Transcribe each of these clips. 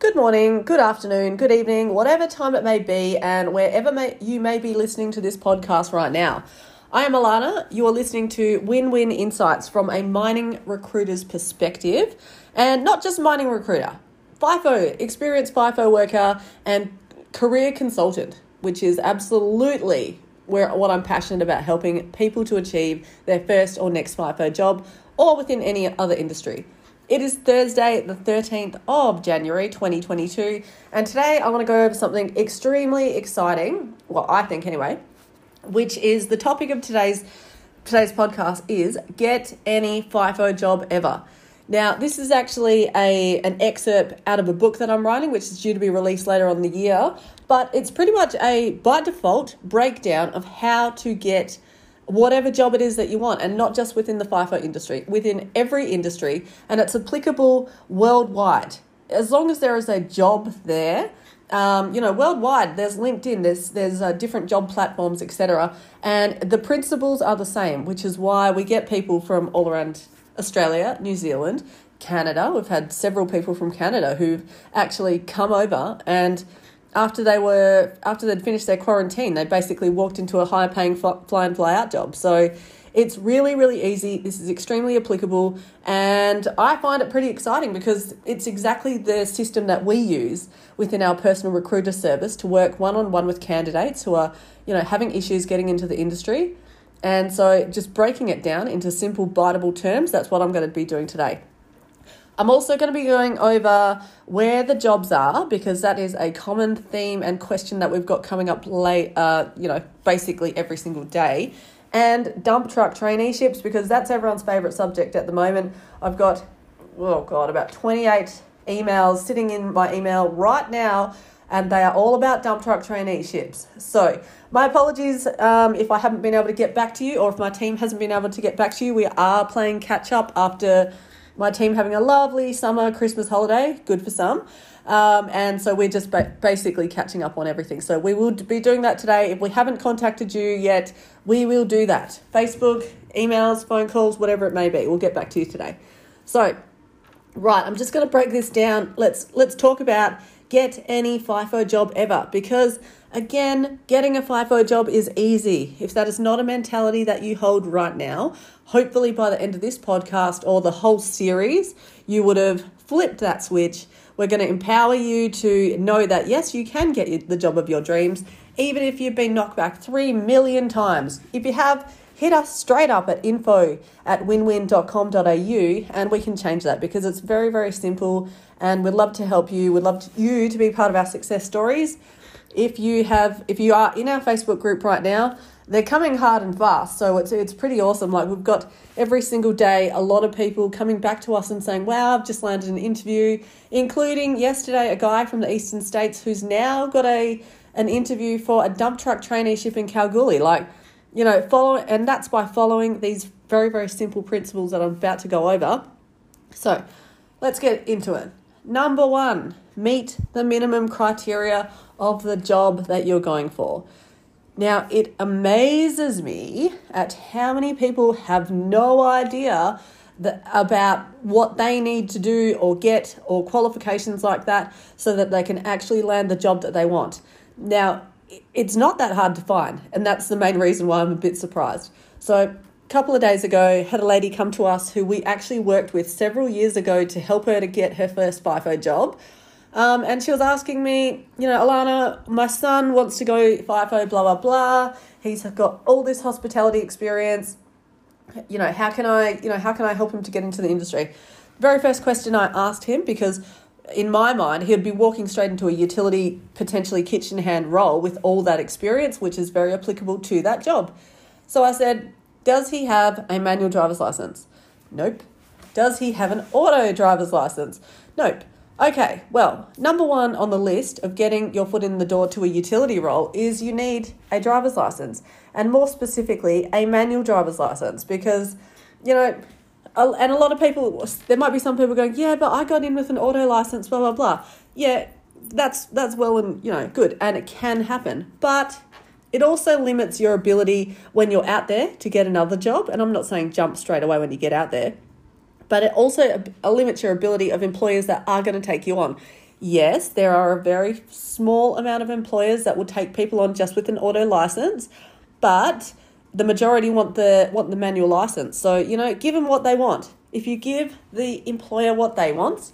Good morning, good afternoon, good evening, whatever time it may be, and wherever may, you may be listening to this podcast right now. I am Alana. You are listening to Win Win Insights from a mining recruiter's perspective, and not just mining recruiter, FIFO, experienced FIFO worker, and career consultant, which is absolutely where what I'm passionate about helping people to achieve their first or next FIFO job or within any other industry. It is Thursday, the 13th of January 2022, and today I want to go over something extremely exciting, well, I think anyway, which is the topic of today's today's podcast is get any FIFO job ever. Now, this is actually a an excerpt out of a book that I'm writing, which is due to be released later on the year, but it's pretty much a by default breakdown of how to get whatever job it is that you want, and not just within the FIFO industry, within every industry, and it's applicable worldwide. As long as there is a job there, um, you know, worldwide, there's LinkedIn, there's there's uh, different job platforms, etc. And the principles are the same, which is why we get people from all around Australia, New Zealand, Canada. We've had several people from Canada who've actually come over and after they were after they'd finished their quarantine, they basically walked into a higher paying fly and fly out job. So it's really really easy. This is extremely applicable, and I find it pretty exciting because it's exactly the system that we use within our personal recruiter service to work one on one with candidates who are you know having issues getting into the industry. And so, just breaking it down into simple, biteable terms, that's what I'm going to be doing today. I'm also going to be going over where the jobs are because that is a common theme and question that we've got coming up late, uh, you know, basically every single day. And dump truck traineeships because that's everyone's favourite subject at the moment. I've got, oh God, about 28 emails sitting in my email right now and they are all about dump truck traineeships. So, my apologies um, if I haven't been able to get back to you or if my team hasn't been able to get back to you. We are playing catch up after my team having a lovely summer Christmas holiday, good for some. Um, and so we're just ba- basically catching up on everything. So we will be doing that today. If we haven't contacted you yet, we will do that. Facebook, emails, phone calls, whatever it may be. We'll get back to you today. So, right, I'm just going to break this down. Let's let's talk about get any FIFO job ever because Again, getting a FIFO job is easy. If that is not a mentality that you hold right now, hopefully by the end of this podcast or the whole series, you would have flipped that switch. We're going to empower you to know that yes, you can get the job of your dreams, even if you've been knocked back three million times. If you have, hit us straight up at info at winwin.com.au and we can change that because it's very, very simple and we'd love to help you. We'd love to, you to be part of our success stories if you have if you are in our Facebook group right now, they're coming hard and fast. So it's it's pretty awesome. Like we've got every single day a lot of people coming back to us and saying, "Wow, I've just landed an interview," including yesterday a guy from the eastern states who's now got a an interview for a dump truck traineeship in Kalgoorlie. Like, you know, follow and that's by following these very very simple principles that I'm about to go over. So, let's get into it. Number 1, meet the minimum criteria of the job that you're going for. Now, it amazes me at how many people have no idea that, about what they need to do or get or qualifications like that so that they can actually land the job that they want. Now, it's not that hard to find, and that's the main reason why I'm a bit surprised. So, a couple of days ago, had a lady come to us who we actually worked with several years ago to help her to get her first FIFO job. Um, and she was asking me, you know, Alana, my son wants to go FIFO, blah, blah, blah. He's got all this hospitality experience. You know, how can I, you know, how can I help him to get into the industry? Very first question I asked him, because in my mind, he'd be walking straight into a utility, potentially kitchen hand role with all that experience, which is very applicable to that job. So I said, Does he have a manual driver's license? Nope. Does he have an auto driver's license? Nope. Okay, well, number one on the list of getting your foot in the door to a utility role is you need a driver's license, and more specifically, a manual driver's license, because, you know, and a lot of people, there might be some people going, yeah, but I got in with an auto license, blah, blah, blah. Yeah, that's, that's well and, you know, good, and it can happen. But it also limits your ability when you're out there to get another job, and I'm not saying jump straight away when you get out there but it also limits your ability of employers that are going to take you on. Yes, there are a very small amount of employers that will take people on just with an auto license, but the majority want the want the manual license. So, you know, give them what they want. If you give the employer what they want,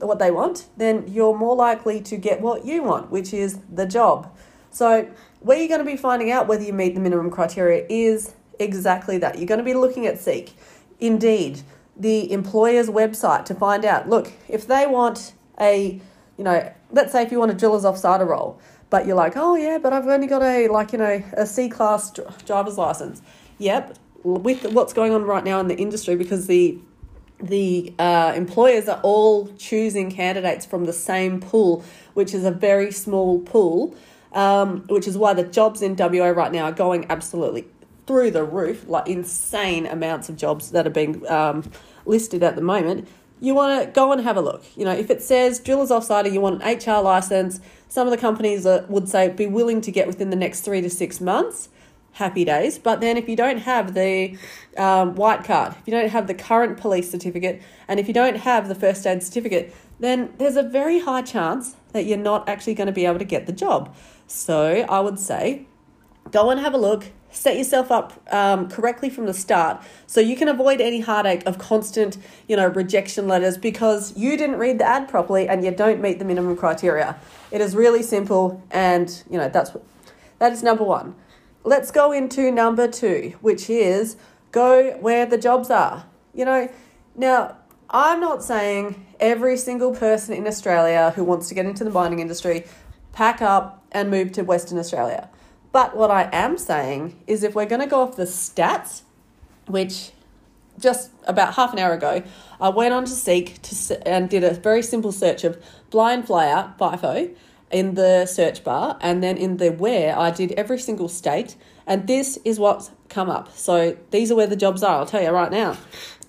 what they want, then you're more likely to get what you want, which is the job. So, where you're going to be finding out whether you meet the minimum criteria is exactly that. You're going to be looking at Seek, Indeed, the employer's website to find out. Look, if they want a, you know, let's say if you want a driller's offsider role, but you're like, oh yeah, but I've only got a like you know a C class driver's license. Yep, with what's going on right now in the industry, because the the uh, employers are all choosing candidates from the same pool, which is a very small pool, um, which is why the jobs in WA right now are going absolutely through the roof, like insane amounts of jobs that are being um, listed at the moment. You want to go and have a look. You know, if it says drillers offsider, you want an HR license. Some of the companies would say be willing to get within the next three to six months happy days. But then if you don't have the um, white card, if you don't have the current police certificate, and if you don't have the first aid certificate, then there's a very high chance that you're not actually going to be able to get the job. So I would say go and have a look, set yourself up um, correctly from the start so you can avoid any heartache of constant you know rejection letters because you didn't read the ad properly and you don't meet the minimum criteria it is really simple and you know that's that is number one let's go into number two, which is go where the jobs are. You know, now I'm not saying every single person in Australia who wants to get into the mining industry pack up and move to Western Australia. But what I am saying is if we're going to go off the stats, which just about half an hour ago, I went on to Seek to, and did a very simple search of blind flyout FIFO in the search bar, and then in the where I did every single state, and this is what's come up. So these are where the jobs are. I'll tell you right now.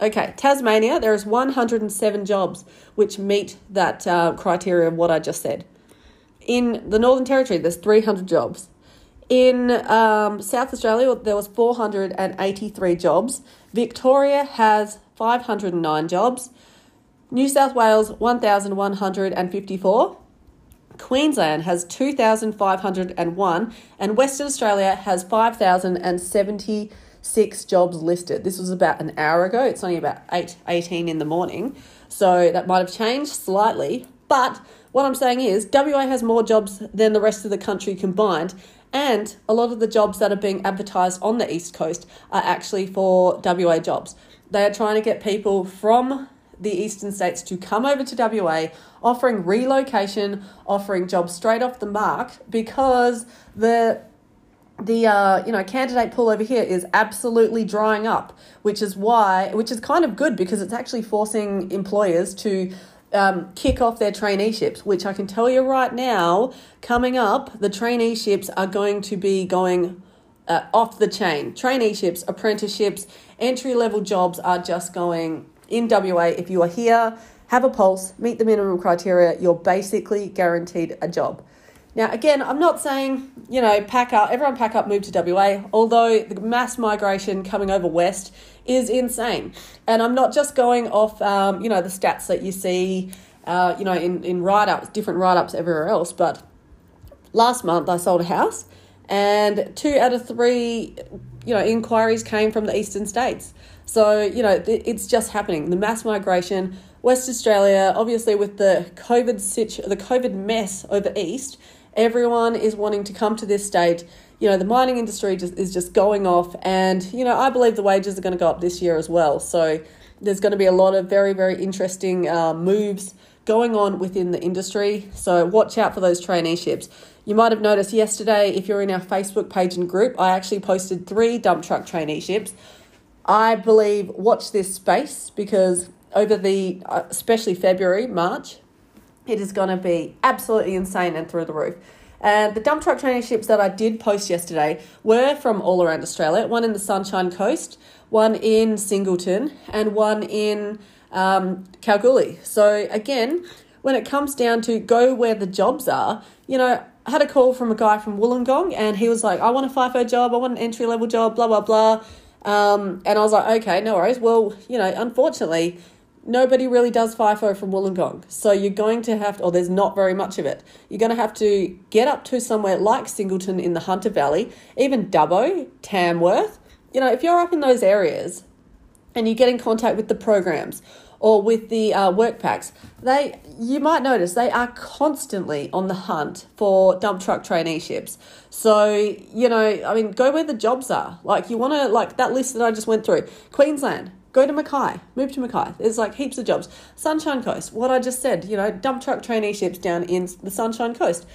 Okay, Tasmania, there is 107 jobs which meet that uh, criteria of what I just said. In the Northern Territory, there's 300 jobs. In um, South Australia, there was 483 jobs. Victoria has 509 jobs. New South Wales, 1,154. Queensland has 2,501 and Western Australia has 5,076 jobs listed. This was about an hour ago. It's only about 8 18 in the morning. So that might have changed slightly, but what I'm saying is WA has more jobs than the rest of the country combined. And a lot of the jobs that are being advertised on the East Coast are actually for WA jobs. They are trying to get people from the eastern states to come over to WA, offering relocation, offering jobs straight off the mark because the the uh, you know candidate pool over here is absolutely drying up, which is why which is kind of good because it's actually forcing employers to um, kick off their traineeships, which I can tell you right now, coming up, the traineeships are going to be going uh, off the chain. Traineeships, apprenticeships, entry level jobs are just going in WA, if you are here, have a pulse, meet the minimum criteria, you're basically guaranteed a job. Now, again, I'm not saying, you know, pack up, everyone pack up, move to WA, although the mass migration coming over west is insane. And I'm not just going off, um, you know, the stats that you see, uh, you know, in, in write ups, different write ups everywhere else, but last month I sold a house and two out of three, you know, inquiries came from the eastern states. So, you know, it's just happening. The mass migration, West Australia, obviously with the COVID situ- the COVID mess over east, everyone is wanting to come to this state. You know, the mining industry just is just going off and, you know, I believe the wages are going to go up this year as well. So, there's going to be a lot of very very interesting uh, moves going on within the industry. So, watch out for those traineeships. You might have noticed yesterday, if you're in our Facebook page and group, I actually posted three dump truck traineeships. I believe watch this space because over the uh, especially February, March, it is going to be absolutely insane and through the roof. And the dump truck traineeships that I did post yesterday were from all around Australia one in the Sunshine Coast, one in Singleton, and one in um, Kalgoorlie. So, again, when it comes down to go where the jobs are, you know, I had a call from a guy from Wollongong and he was like, I want a FIFO job, I want an entry level job, blah, blah, blah. Um, and I was like, okay, no worries. Well, you know, unfortunately, nobody really does FIFO from Wollongong. So you're going to have, or there's not very much of it. You're going to have to get up to somewhere like Singleton in the Hunter Valley, even Dubbo, Tamworth. You know, if you're up in those areas and you get in contact with the programs or with the uh, WorkPacs, they you might notice they are constantly on the hunt for dump truck traineeships. So you know, I mean, go where the jobs are. Like you want to like that list that I just went through. Queensland, go to Mackay, move to Mackay. There's like heaps of jobs. Sunshine Coast, what I just said. You know, dump truck traineeships down in the Sunshine Coast.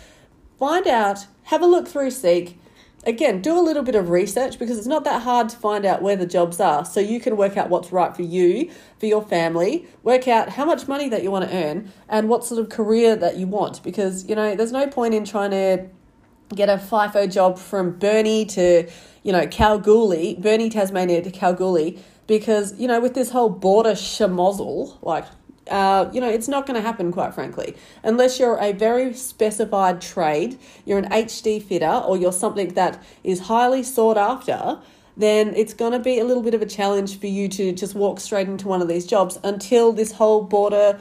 Find out, have a look through Seek again, do a little bit of research because it's not that hard to find out where the jobs are. So you can work out what's right for you, for your family, work out how much money that you want to earn and what sort of career that you want. Because, you know, there's no point in trying to get a FIFO job from Burnie to, you know, Kalgoorlie, Burnie, Tasmania to Kalgoorlie. Because, you know, with this whole border schmozzle, like uh, you know, it's not going to happen, quite frankly, unless you're a very specified trade, you're an HD fitter, or you're something that is highly sought after. Then it's going to be a little bit of a challenge for you to just walk straight into one of these jobs until this whole border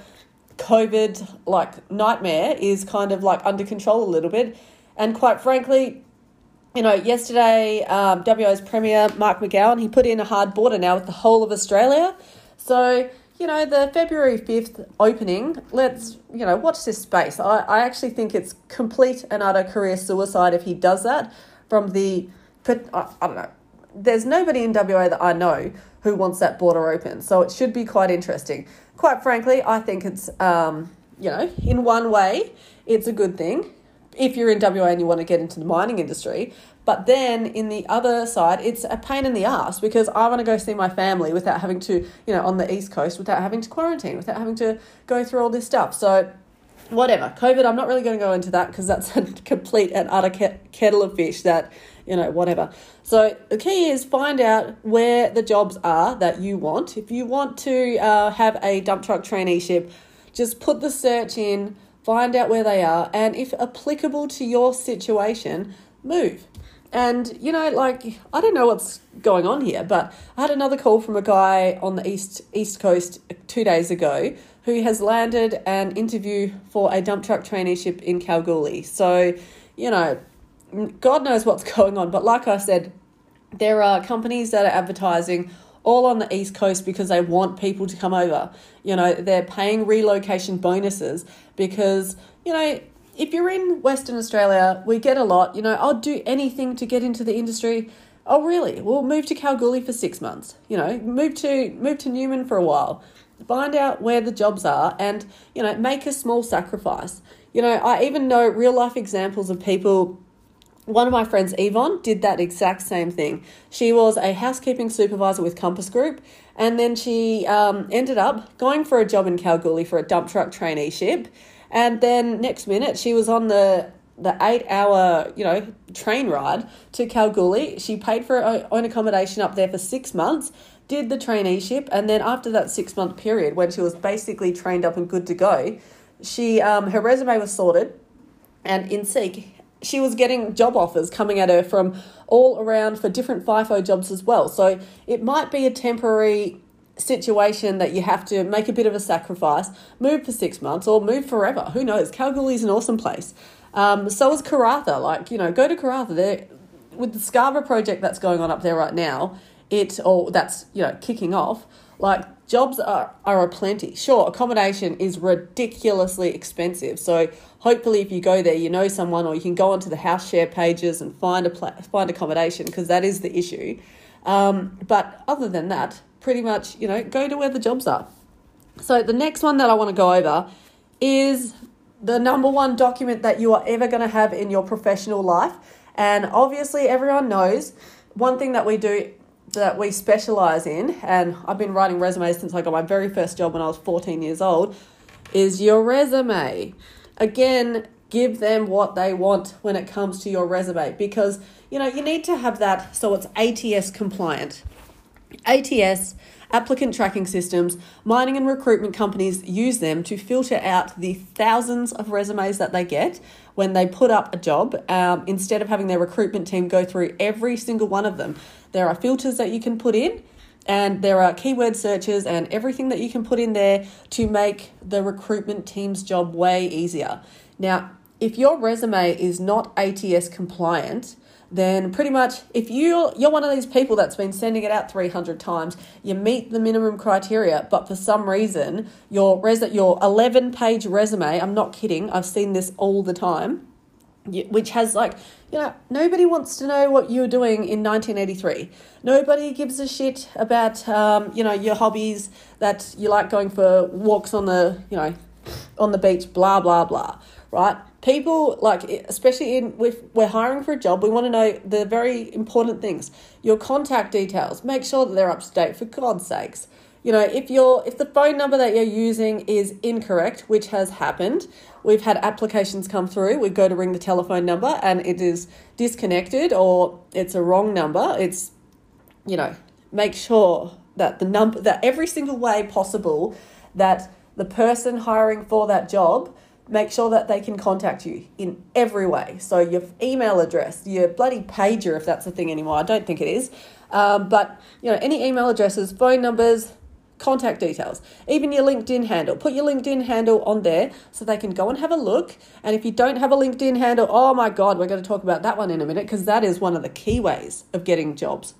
COVID like nightmare is kind of like under control a little bit. And quite frankly, you know, yesterday, um, WA's Premier Mark McGowan, he put in a hard border now with the whole of Australia. So you know, the February 5th opening, let's, you know, watch this space. I, I actually think it's complete and utter career suicide if he does that from the, I, I don't know, there's nobody in WA that I know who wants that border open. So it should be quite interesting. Quite frankly, I think it's, um, you know, in one way, it's a good thing if you're in WA and you want to get into the mining industry. But then in the other side, it's a pain in the ass because I want to go see my family without having to, you know, on the East Coast, without having to quarantine, without having to go through all this stuff. So, whatever. COVID, I'm not really going to go into that because that's a complete and utter kettle of fish that, you know, whatever. So, the key is find out where the jobs are that you want. If you want to uh, have a dump truck traineeship, just put the search in, find out where they are, and if applicable to your situation, move. And, you know, like, I don't know what's going on here, but I had another call from a guy on the East, East Coast two days ago who has landed an interview for a dump truck traineeship in Kalgoorlie. So, you know, God knows what's going on. But like I said, there are companies that are advertising all on the East Coast because they want people to come over. You know, they're paying relocation bonuses because, you know, if you're in Western Australia, we get a lot, you know, I'll do anything to get into the industry. Oh, really? Well, move to Kalgoorlie for six months. You know, move to move to Newman for a while. Find out where the jobs are, and you know, make a small sacrifice. You know, I even know real life examples of people. One of my friends, Yvonne, did that exact same thing. She was a housekeeping supervisor with Compass Group, and then she um, ended up going for a job in Kalgoorlie for a dump truck traineeship and then next minute, she was on the the eight hour, you know, train ride to Kalgoorlie. She paid for her own accommodation up there for six months, did the traineeship, and then after that six month period, when she was basically trained up and good to go, she um, her resume was sorted, and in Seek, she was getting job offers coming at her from all around for different FIFO jobs as well. So it might be a temporary situation that you have to make a bit of a sacrifice, move for six months or move forever. Who knows? Kalgoorlie is an awesome place. Um, so is Karratha. Like, you know, go to Karratha. There, with the Scarborough project that's going on up there right now, it, or that's, you know, kicking off, like, jobs are, are aplenty. Sure, accommodation is ridiculously expensive. So hopefully if you go there, you know someone or you can go onto the house share pages and find a pla- find accommodation because that is the issue. Um, but other than that, pretty much, you know, go to where the jobs are. So the next one that I want to go over is the number one document that you are ever going to have in your professional life. And obviously, everyone knows one thing that we do that we specialize in, and I've been writing resumes since I got my very first job when I was 14 years old, is your resume. Again, give them what they want when it comes to your resume because you know you need to have that so it's ATS compliant. ATS, applicant tracking systems, mining and recruitment companies use them to filter out the thousands of resumes that they get when they put up a job um, instead of having their recruitment team go through every single one of them. There are filters that you can put in. And there are keyword searches and everything that you can put in there to make the recruitment team's job way easier. Now, if your resume is not ATS compliant, then pretty much if you you're one of these people that's been sending it out 300 times you meet the minimum criteria but for some reason your res your 11 page resume i'm not kidding i've seen this all the time which has like you know nobody wants to know what you're doing in 1983 nobody gives a shit about um, you know your hobbies that you like going for walks on the you know on the beach blah blah blah right? People like especially in if we're hiring for a job we want to know the very important things. Your contact details make sure that they're up to date for god's sakes. You know if you're if the phone number that you're using is incorrect which has happened we've had applications come through. We go to ring the telephone number and it is disconnected or it's a wrong number. It's you know make sure that the number that every single way possible that the person hiring for that job make sure that they can contact you in every way. So your email address your bloody pager if that's a thing anymore. I don't think it is. Um, but you know any email addresses phone numbers contact details, even your LinkedIn handle. Put your LinkedIn handle on there so they can go and have a look. And if you don't have a LinkedIn handle, oh my God, we're going to talk about that one in a minute because that is one of the key ways of getting jobs.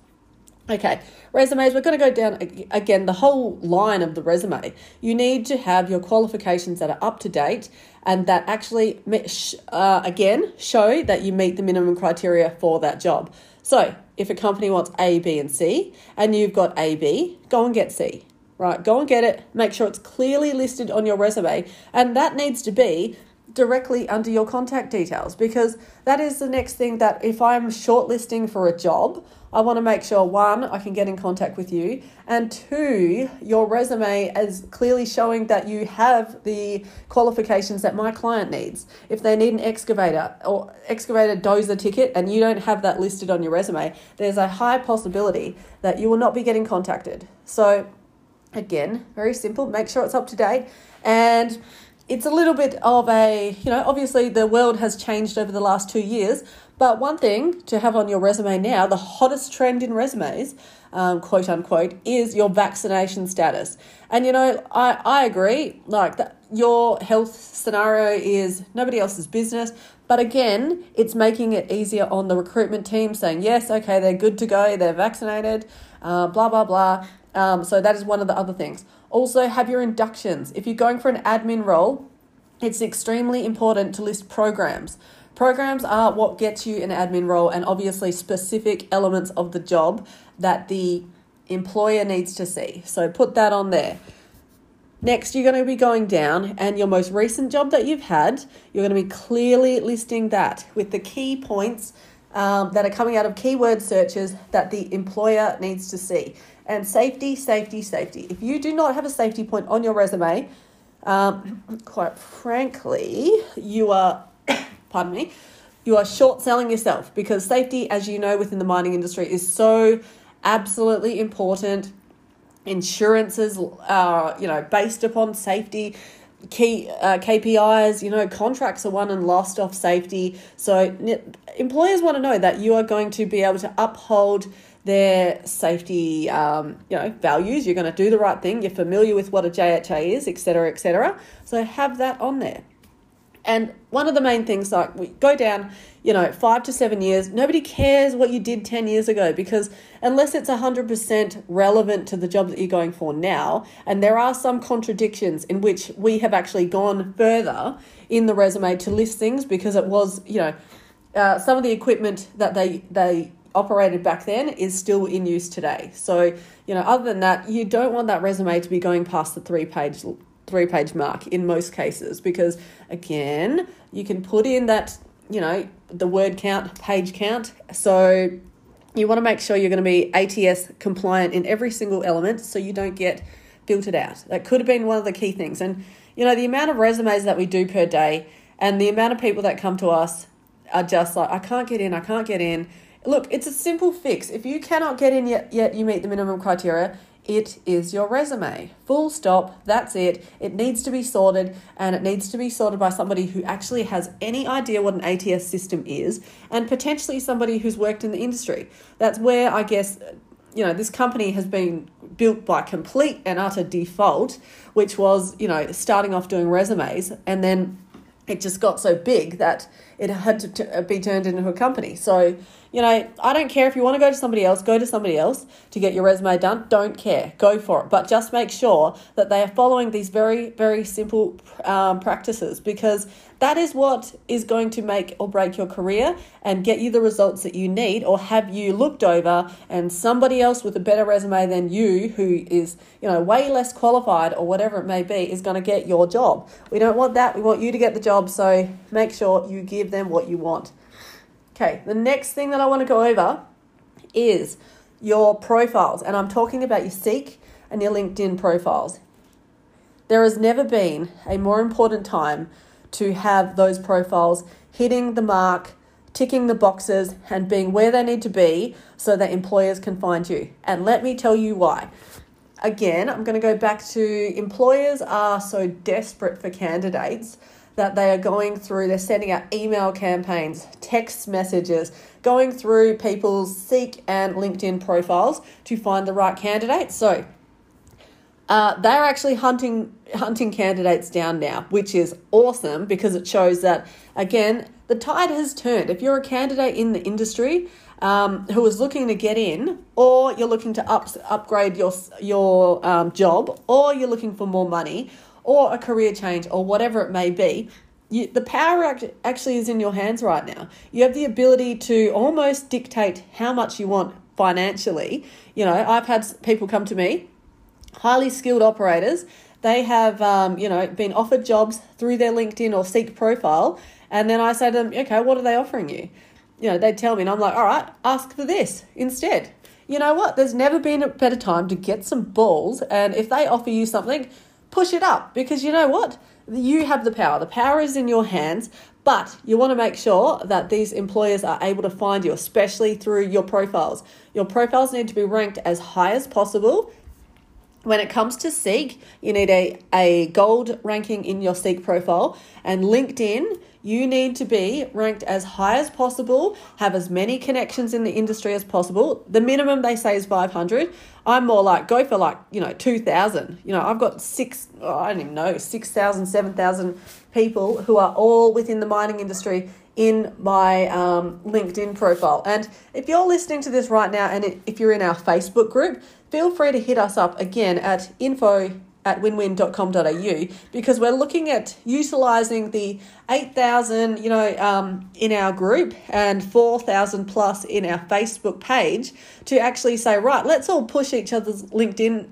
Okay, resumes, we're going to go down again the whole line of the resume. You need to have your qualifications that are up to date and that actually, uh, again, show that you meet the minimum criteria for that job. So, if a company wants A, B, and C, and you've got A, B, go and get C right? Go and get it. Make sure it's clearly listed on your resume. And that needs to be directly under your contact details because that is the next thing that if I'm shortlisting for a job, I want to make sure one, I can get in contact with you, and two, your resume is clearly showing that you have the qualifications that my client needs. If they need an excavator or excavator dozer ticket and you don't have that listed on your resume, there's a high possibility that you will not be getting contacted. So Again, very simple. Make sure it's up to date. And it's a little bit of a, you know, obviously the world has changed over the last two years. But one thing to have on your resume now, the hottest trend in resumes, um, quote unquote, is your vaccination status. And, you know, I, I agree, like, that your health scenario is nobody else's business. But again, it's making it easier on the recruitment team saying, yes, okay, they're good to go, they're vaccinated, uh, blah, blah, blah. Um, so that is one of the other things. Also, have your inductions. If you're going for an admin role, it's extremely important to list programs. Programs are what gets you an admin role and obviously specific elements of the job that the employer needs to see. So put that on there. Next, you're going to be going down, and your most recent job that you've had, you're going to be clearly listing that with the key points um, that are coming out of keyword searches that the employer needs to see. And safety, safety, safety. If you do not have a safety point on your resume, um, quite frankly, you are, pardon me, you are short selling yourself because safety, as you know, within the mining industry is so absolutely important. Insurances are, you know, based upon safety key uh, KPIs, you know, contracts are won and lost off safety. So employers want to know that you are going to be able to uphold their safety, um, you know, values. You're going to do the right thing. You're familiar with what a JHA is, etc., etc. So have that on there. And one of the main things, like we go down, you know, five to seven years, nobody cares what you did 10 years ago because unless it's 100% relevant to the job that you're going for now, and there are some contradictions in which we have actually gone further in the resume to list things because it was, you know, uh, some of the equipment that they, they operated back then is still in use today. So, you know, other than that, you don't want that resume to be going past the three page three page mark in most cases because again, you can put in that, you know, the word count, page count. So you want to make sure you're going to be ATS compliant in every single element so you don't get filtered out. That could have been one of the key things. And you know, the amount of resumes that we do per day and the amount of people that come to us are just like, I can't get in, I can't get in. Look, it's a simple fix. If you cannot get in yet, yet you meet the minimum criteria, it is your resume. Full stop. That's it. It needs to be sorted and it needs to be sorted by somebody who actually has any idea what an ATS system is and potentially somebody who's worked in the industry. That's where I guess you know, this company has been built by complete and utter default, which was, you know, starting off doing resumes and then it just got so big that it had to be turned into a company. So, you know, I don't care if you want to go to somebody else, go to somebody else to get your resume done. Don't care. Go for it. But just make sure that they are following these very, very simple um, practices because that is what is going to make or break your career and get you the results that you need or have you looked over and somebody else with a better resume than you who is, you know, way less qualified or whatever it may be is going to get your job. We don't want that. We want you to get the job. So make sure you give them what you want. Okay, the next thing that I want to go over is your profiles, and I'm talking about your Seek and your LinkedIn profiles. There has never been a more important time to have those profiles hitting the mark, ticking the boxes, and being where they need to be so that employers can find you. And let me tell you why. Again, I'm going to go back to employers are so desperate for candidates that they are going through, they're sending out email campaigns, text messages, going through people's Seek and LinkedIn profiles to find the right candidates. So uh, they're actually hunting hunting candidates down now, which is awesome because it shows that again the tide has turned. If you're a candidate in the industry um, who is looking to get in, or you're looking to up, upgrade your your um, job, or you're looking for more money, or a career change or whatever it may be, you, the power act, actually is in your hands right now. You have the ability to almost dictate how much you want financially. You know, I've had people come to me, highly skilled operators. They have, um, you know, been offered jobs through their LinkedIn or Seek profile, and then I say to them, okay, what are they offering you? You know, they tell me, and I'm like, all right, ask for this instead. You know what? There's never been a better time to get some balls, and if they offer you something, push it up because you know what? You have the power. The power is in your hands, but you want to make sure that these employers are able to find you, especially through your profiles. Your profiles need to be ranked as high as possible. When it comes to Seek, you need a, a gold ranking in your Seek profile, and LinkedIn you need to be ranked as high as possible, have as many connections in the industry as possible. The minimum they say is 500. I'm more like, go for like, you know, 2,000. You know, I've got six, oh, I don't even know, 6,000, 7,000 people who are all within the mining industry in my um, LinkedIn profile. And if you're listening to this right now and if you're in our Facebook group, feel free to hit us up again at info at winwin.com.au because we're looking at utilizing the 8,000, you know, um, in our group and 4,000 plus in our Facebook page to actually say, right, let's all push each other's LinkedIn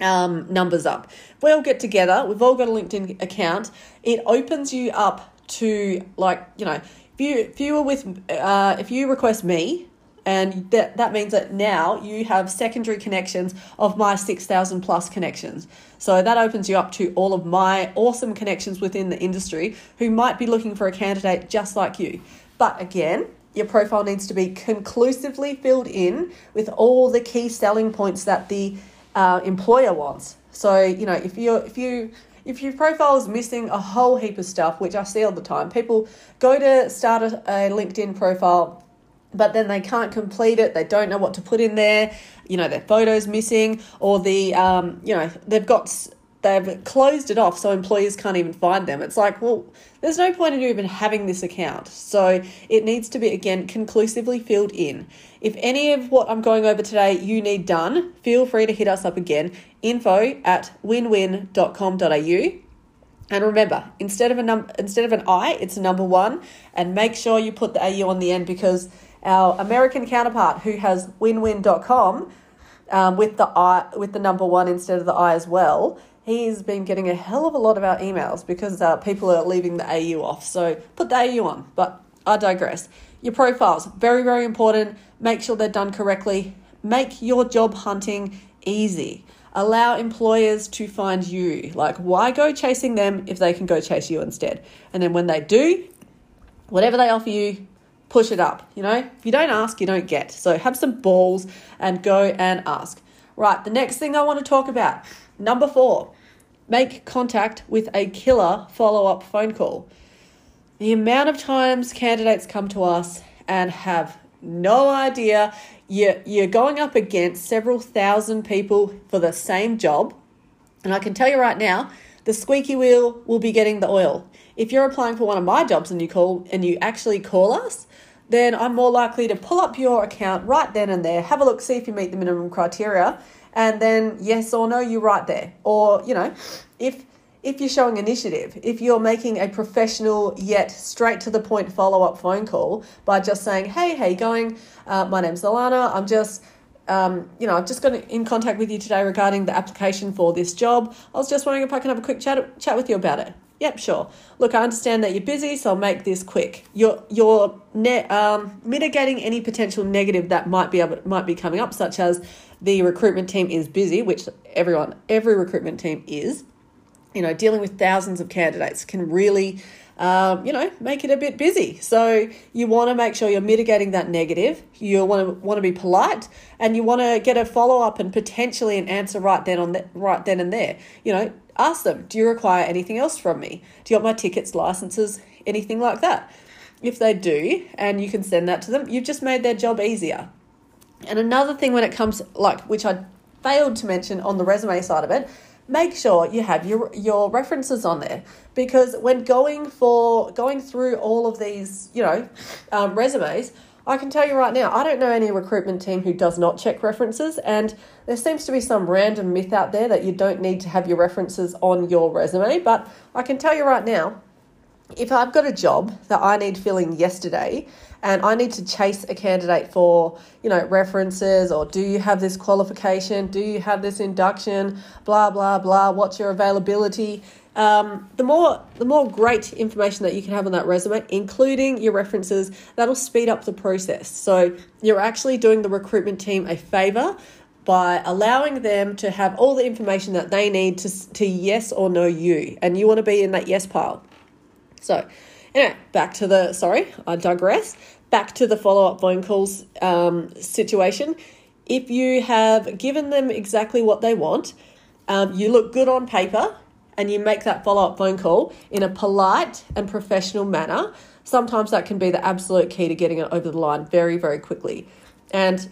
um, numbers up. We all get together, we've all got a LinkedIn account. It opens you up to, like, you know, if you, if you were with, uh, if you request me, and that, that means that now you have secondary connections of my 6,000 plus connections. So that opens you up to all of my awesome connections within the industry who might be looking for a candidate just like you. But again, your profile needs to be conclusively filled in with all the key selling points that the uh, employer wants. So, you know, if you if you if your profile is missing a whole heap of stuff, which I see all the time, people go to start a, a LinkedIn profile but then they can't complete it. They don't know what to put in there. You know, their photos missing, or the um, you know they've got they've closed it off so employers can't even find them. It's like, well, there's no point in you even having this account. So it needs to be again conclusively filled in. If any of what I'm going over today you need done, feel free to hit us up again. Info at winwin.com.au. And remember, instead of a num- instead of an I, it's a number one, and make sure you put the AU on the end because our American counterpart, who has winwin.com um, with the I with the number one instead of the I as well, he's been getting a hell of a lot of our emails because uh, people are leaving the AU off. So put the AU on. But I digress. Your profiles very very important. Make sure they're done correctly. Make your job hunting easy. Allow employers to find you. Like, why go chasing them if they can go chase you instead? And then when they do, whatever they offer you, push it up. You know, if you don't ask, you don't get. So have some balls and go and ask. Right, the next thing I want to talk about number four make contact with a killer follow up phone call. The amount of times candidates come to us and have no idea you're, you're going up against several thousand people for the same job. And I can tell you right now, the squeaky wheel will be getting the oil. If you're applying for one of my jobs and you call and you actually call us, then I'm more likely to pull up your account right then and there, have a look, see if you meet the minimum criteria, and then yes or no, you're right there. Or, you know, if if you're showing initiative, if you're making a professional yet straight to the point follow up phone call by just saying, hey, hey, going, uh, my name's Alana, I'm just um, you know, I've just got in contact with you today regarding the application for this job. I was just wondering if I can have a quick chat chat with you about it. Yep, sure. Look, I understand that you're busy, so I'll make this quick. You're you're ne- um, mitigating any potential negative that might be able, might be coming up, such as the recruitment team is busy, which everyone every recruitment team is. You know, dealing with thousands of candidates can really um, you know, make it a bit busy. So you want to make sure you're mitigating that negative. You want to want to be polite, and you want to get a follow up and potentially an answer right then on the, right then and there. You know, ask them, do you require anything else from me? Do you want my tickets, licenses, anything like that? If they do, and you can send that to them, you've just made their job easier. And another thing when it comes like which I failed to mention on the resume side of it make sure you have your your references on there because when going for going through all of these you know um, resumes i can tell you right now i don't know any recruitment team who does not check references and there seems to be some random myth out there that you don't need to have your references on your resume but i can tell you right now if i've got a job that i need filling yesterday and I need to chase a candidate for, you know, references or do you have this qualification? Do you have this induction? Blah, blah, blah. What's your availability? Um, the more the more great information that you can have on that resume, including your references, that'll speed up the process. So you're actually doing the recruitment team a favor by allowing them to have all the information that they need to, to yes or no you, and you want to be in that yes pile. So Anyway, back to the sorry, I digress. Back to the follow up phone calls um, situation. If you have given them exactly what they want, um, you look good on paper, and you make that follow up phone call in a polite and professional manner, sometimes that can be the absolute key to getting it over the line very, very quickly. And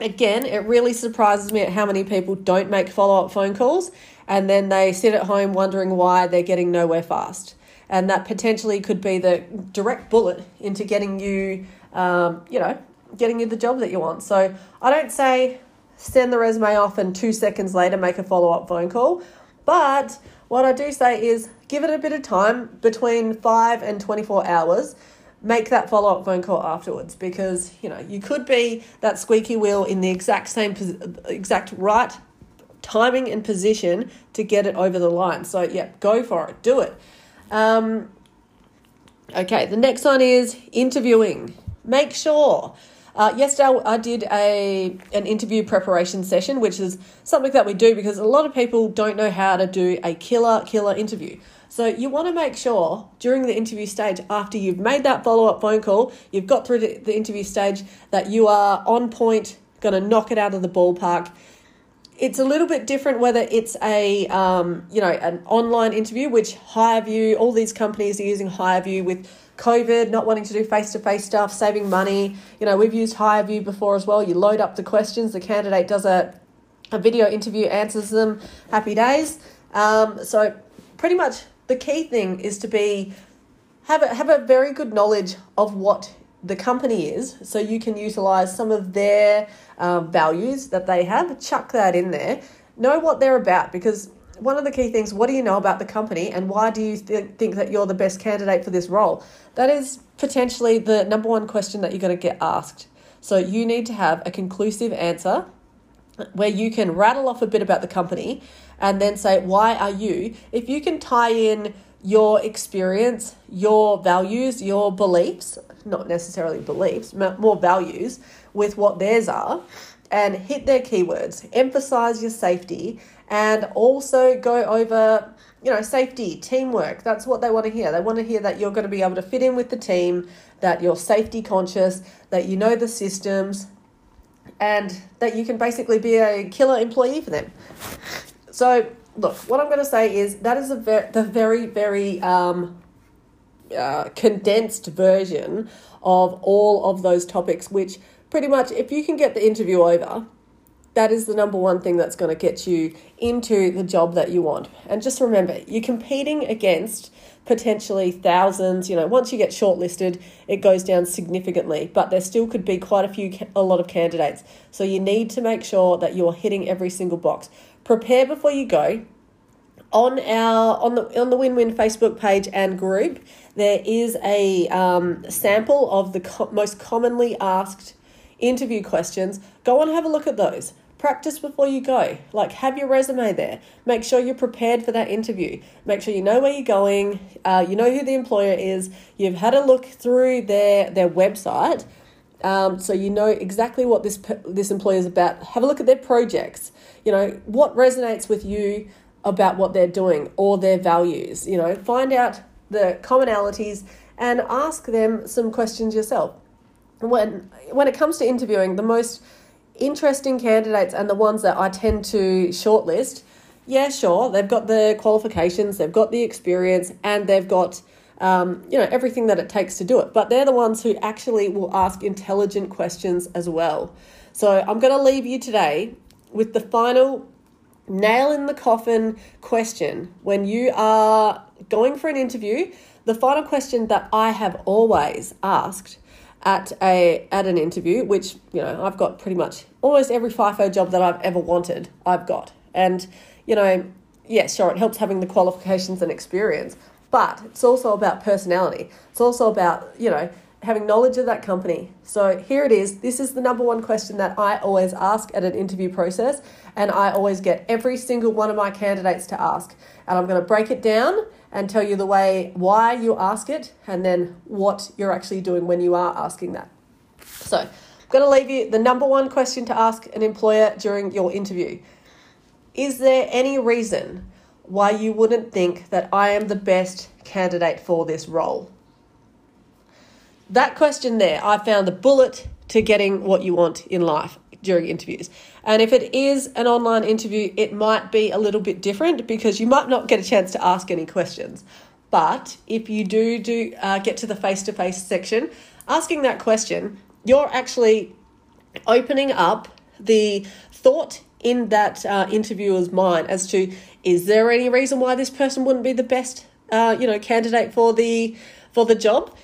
again, it really surprises me at how many people don't make follow up phone calls and then they sit at home wondering why they're getting nowhere fast and that potentially could be the direct bullet into getting you, um, you know, getting you the job that you want. So I don't say send the resume off and two seconds later make a follow up phone call, but what I do say is give it a bit of time between five and 24 hours. Make that follow up phone call afterwards because you know you could be that squeaky wheel in the exact same exact right timing and position to get it over the line. So yeah, go for it, do it. Um, okay, the next one is interviewing. Make sure. Uh, yesterday I did a an interview preparation session, which is something that we do because a lot of people don't know how to do a killer killer interview. So you want to make sure during the interview stage, after you've made that follow up phone call, you've got through the, interview stage, that you are on point, going to knock it out of the ballpark it's a little bit different whether it's a um, you know an online interview which HireVue all these companies are using HireVue with covid not wanting to do face-to-face stuff saving money. You know we've used HireVue before as well. You load up the questions. The candidate does a, a video interview answers them. Happy days. Um, so pretty much the key thing is to be have a, have a very good knowledge of what the company is, so you can utilize some of their um, values that they have, chuck that in there, know what they're about because one of the key things what do you know about the company and why do you th- think that you're the best candidate for this role? That is potentially the number one question that you're going to get asked. So you need to have a conclusive answer where you can rattle off a bit about the company and then say, why are you? If you can tie in your experience, your values, your beliefs, not necessarily beliefs, more values with what theirs are, and hit their keywords. Emphasize your safety and also go over, you know, safety, teamwork. That's what they want to hear. They want to hear that you're going to be able to fit in with the team, that you're safety conscious, that you know the systems, and that you can basically be a killer employee for them. So, look, what I'm going to say is that is a ver- the very, very um, uh, condensed version of all of those topics, which pretty much if you can get the interview over, that is the number one thing that's going to get you into the job that you want. And just remember, you're competing against potentially thousands. You know, once you get shortlisted, it goes down significantly, but there still could be quite a few, a lot of candidates. So you need to make sure that you're hitting every single box. Prepare before you go. On our on the on the Win Win Facebook page and group, there is a um, sample of the co- most commonly asked interview questions. Go and have a look at those practice before you go. Like, have your resume there. Make sure you're prepared for that interview. Make sure you know where you're going. Uh, you know who the employer is. You've had a look through their their website, um, so you know exactly what this this employer is about. Have a look at their projects. You know what resonates with you about what they're doing or their values. You know, find out the commonalities and ask them some questions yourself. When when it comes to interviewing, the most interesting candidates and the ones that I tend to shortlist, yeah, sure, they've got the qualifications, they've got the experience, and they've got um, you know everything that it takes to do it. But they're the ones who actually will ask intelligent questions as well. So I'm going to leave you today with the final nail in the coffin question when you are going for an interview. The final question that I have always asked at a at an interview, which you know I've got pretty much almost every FIFO job that I've ever wanted. I've got, and you know, yes, sure, it helps having the qualifications and experience, but it's also about personality. It's also about you know having knowledge of that company. So here it is. This is the number one question that I always ask at an interview process, and I always get every single one of my candidates to ask. And I'm going to break it down and tell you the way why you ask it and then what you're actually doing when you are asking that. So, going to leave you the number one question to ask an employer during your interview. Is there any reason why you wouldn't think that I am the best candidate for this role? That question there, I found the bullet to getting what you want in life during interviews. And if it is an online interview, it might be a little bit different because you might not get a chance to ask any questions. But if you do do uh, get to the face to face section, asking that question, you're actually opening up the thought in that uh, interviewer's mind as to is there any reason why this person wouldn't be the best uh, you know candidate for the for the job?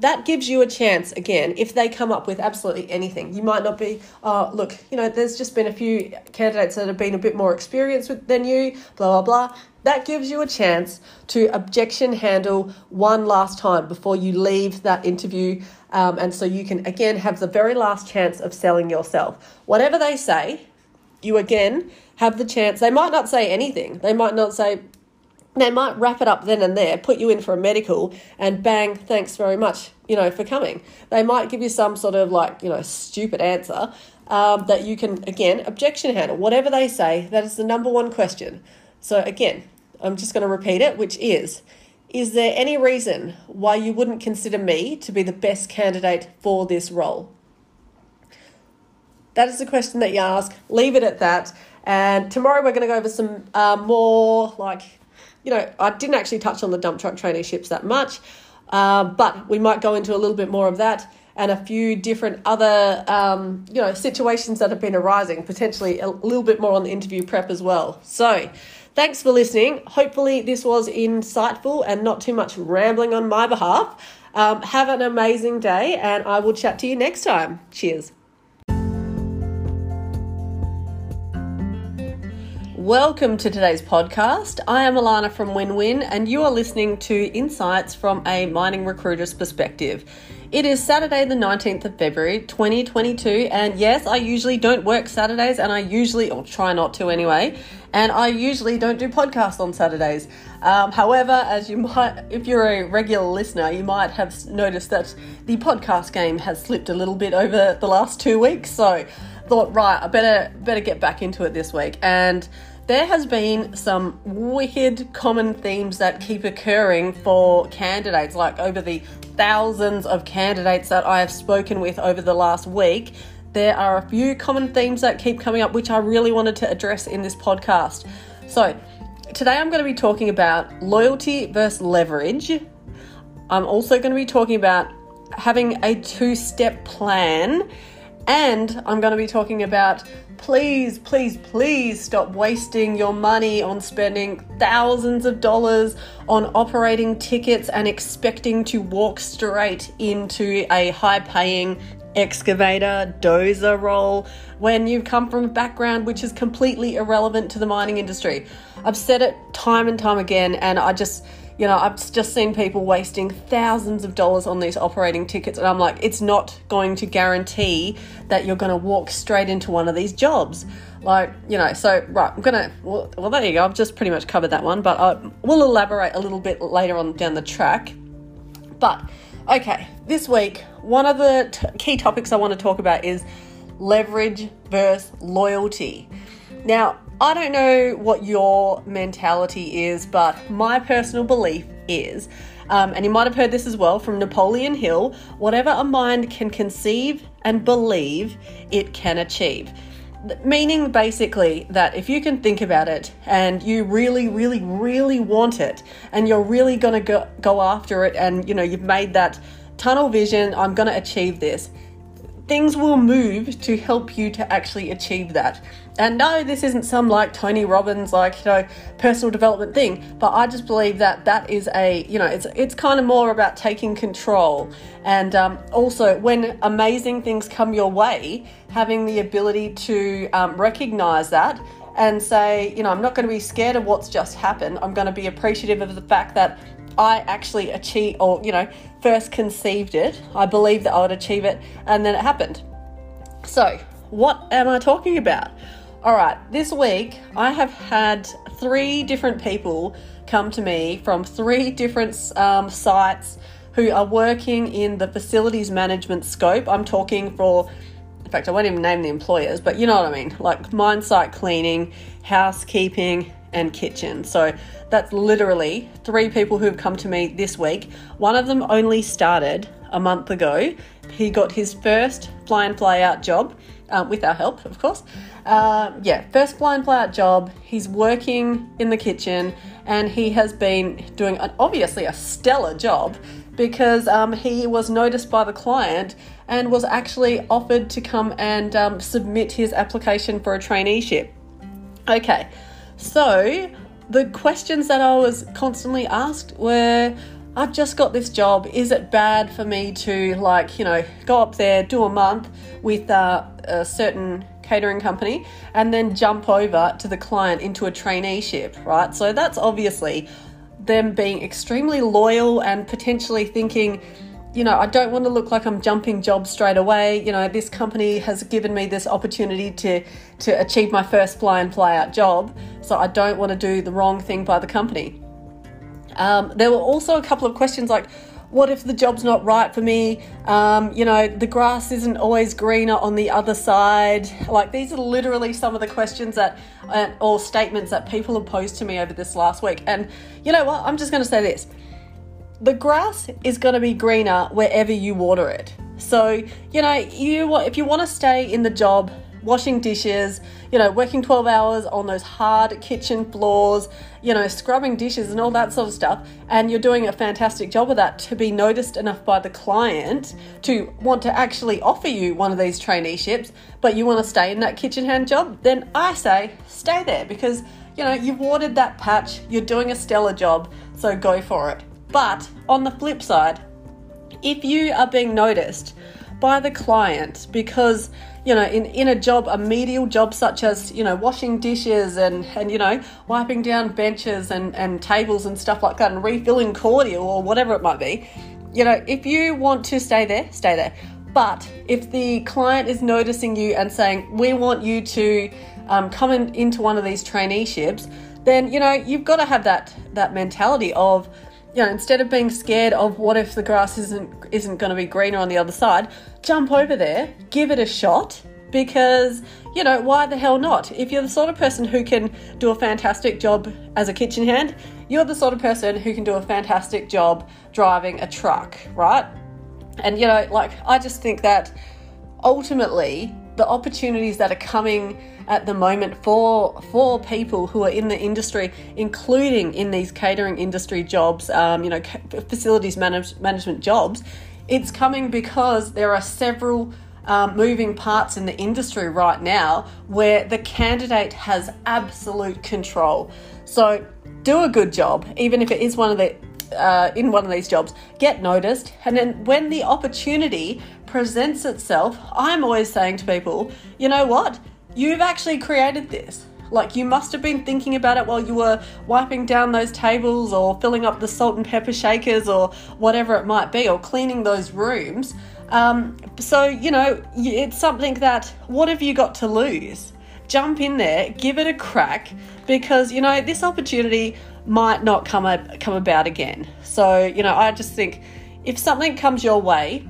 That gives you a chance again if they come up with absolutely anything. You might not be uh, look you know there's just been a few candidates that have been a bit more experienced with, than you blah blah blah. That gives you a chance to objection handle one last time before you leave that interview um, and so you can again have the very last chance of selling yourself whatever they say you again have the chance they might not say anything they might not say they might wrap it up then and there, put you in for a medical, and bang, thanks very much, you know, for coming. They might give you some sort of like, you know, stupid answer um, that you can, again, objection handle. Whatever they say, that is the number one question. So, again, I'm just going to repeat it, which is Is there any reason why you wouldn't consider me to be the best candidate for this role? That is the question that you ask. Leave it at that. And tomorrow we're going to go over some uh, more like you know, I didn't actually touch on the dump truck traineeships that much, uh, but we might go into a little bit more of that and a few different other, um, you know, situations that have been arising, potentially a little bit more on the interview prep as well. So, thanks for listening. Hopefully, this was insightful and not too much rambling on my behalf. Um, have an amazing day, and I will chat to you next time. Cheers. Welcome to today's podcast. I am Alana from Win Win, and you are listening to insights from a mining recruiter's perspective. It is Saturday, the 19th of February, 2022, and yes, I usually don't work Saturdays, and I usually, or try not to anyway, and I usually don't do podcasts on Saturdays. Um, however, as you might, if you're a regular listener, you might have noticed that the podcast game has slipped a little bit over the last two weeks, so thought, right, I better better get back into it this week, and there has been some wicked common themes that keep occurring for candidates, like over the thousands of candidates that I have spoken with over the last week. There are a few common themes that keep coming up, which I really wanted to address in this podcast. So, today I'm going to be talking about loyalty versus leverage. I'm also going to be talking about having a two step plan And I'm going to be talking about please, please, please stop wasting your money on spending thousands of dollars on operating tickets and expecting to walk straight into a high paying excavator, dozer role when you've come from a background which is completely irrelevant to the mining industry. I've said it time and time again, and I just you know, I've just seen people wasting thousands of dollars on these operating tickets, and I'm like, it's not going to guarantee that you're going to walk straight into one of these jobs. Like, you know, so, right, I'm to, well, well, there you go. I've just pretty much covered that one, but I will elaborate a little bit later on down the track. But, okay, this week, one of the t- key topics I want to talk about is leverage versus loyalty. Now, I don't know what your mentality is, but my personal belief is, um, and you might have heard this as well from Napoleon Hill whatever a mind can conceive and believe, it can achieve. Meaning basically that if you can think about it and you really, really, really want it, and you're really to go, go after it, and you know, you've made that tunnel vision, I'm to achieve this things will move to help you to actually achieve that. And no, this isn't some like Tony Robbins, like, you know, personal development thing, but I just believe that that is a, you know, it's, it's kind of more about taking control. And um, also, when amazing things come your way, having the ability to um, recognize that and say, you know, I'm not going to be scared of what's just happened. I'm going to be appreciative of the fact that I actually achieved, or, you know, first conceived it. I believed that I would achieve it, and then it happened. So, what am I talking about? All right, this week I have had three different people come to me from three different um, sites who are working in the facilities management scope. I'm talking for, in fact, I won't even name the employers, but you know what I mean, like mine site cleaning, housekeeping, and kitchen. So that's literally three people who have come to me this week. One of them only started a month ago. He got his first fly in, fly out job. Um, with our help, of course. Uh, yeah, first fly in, fly out job. He's working in the kitchen and he has been doing an, obviously a stellar job because um, he was noticed by the client and was actually offered to come and um, submit his application for a traineeship. Okay, so the questions that I was constantly asked were I've just got this job. Is it bad for me to, like, you know, go up there, do a month with uh, a certain catering company, and then jump over to the client into a traineeship, right? So that's obviously them being extremely loyal and potentially thinking, you know, I don't want to look like I'm jumping jobs straight away. You know, this company has given me this opportunity to to achieve my first fly and fly out job, so I don't want to do the wrong thing by the company. Um, there were also a couple of questions like, what if the job's not right for me? Um, you know, the grass isn't always greener on the other side. Like, these are literally some of the questions that, uh, or statements that people have posed to me over this last week. And you know what? I'm just going to say this the grass is going to be greener wherever you water it. So, you know, you if you want to stay in the job washing dishes, you know, working 12 hours on those hard kitchen floors, you know, scrubbing dishes and all that sort of stuff, and you're doing a fantastic job of that to be noticed enough by the client to want to actually offer you one of these traineeships, but you want to stay in that kitchen hand job, then I say stay there because, you know, you've watered that patch, you're doing a stellar job, so go for it. But on the flip side, if you are being noticed by the client because you know in, in a job a medial job such as you know washing dishes and and you know wiping down benches and and tables and stuff like that and refilling cordial or whatever it might be you know if you want to stay there stay there. But if the client is noticing you and saying we want you to um, come in, into one of these traineeships then you know you've got to have that that mentality of you know, instead of being scared of what if the grass isn't isn't going to be greener on the other side, jump over there, give it a shot because you know why the hell not? If you're the sort of person who can do a fantastic job as a kitchen hand you're the sort of person who can do a fantastic job driving a truck right? And you know like i just think that ultimately the opportunities that are coming at the moment for for people who are in the industry, including in these catering industry jobs, um, you know, facilities manage, management jobs. It's coming because there are several um, moving parts in the industry right now where the candidate has absolute control. So do a good job, even if it is one of the uh, in one of these jobs, get noticed, and then when the opportunity presents itself, I'm always saying to people, you know what? You've actually created this. Like you must have been thinking about it while you were wiping down those tables or filling up the salt and pepper shakers or whatever it might be, or cleaning those rooms. Um, so, you know, it's something that what have you got to lose? Jump in there, give it a crack, because, you know, this opportunity might not come, come about again. So, you know, I just think if something comes your way,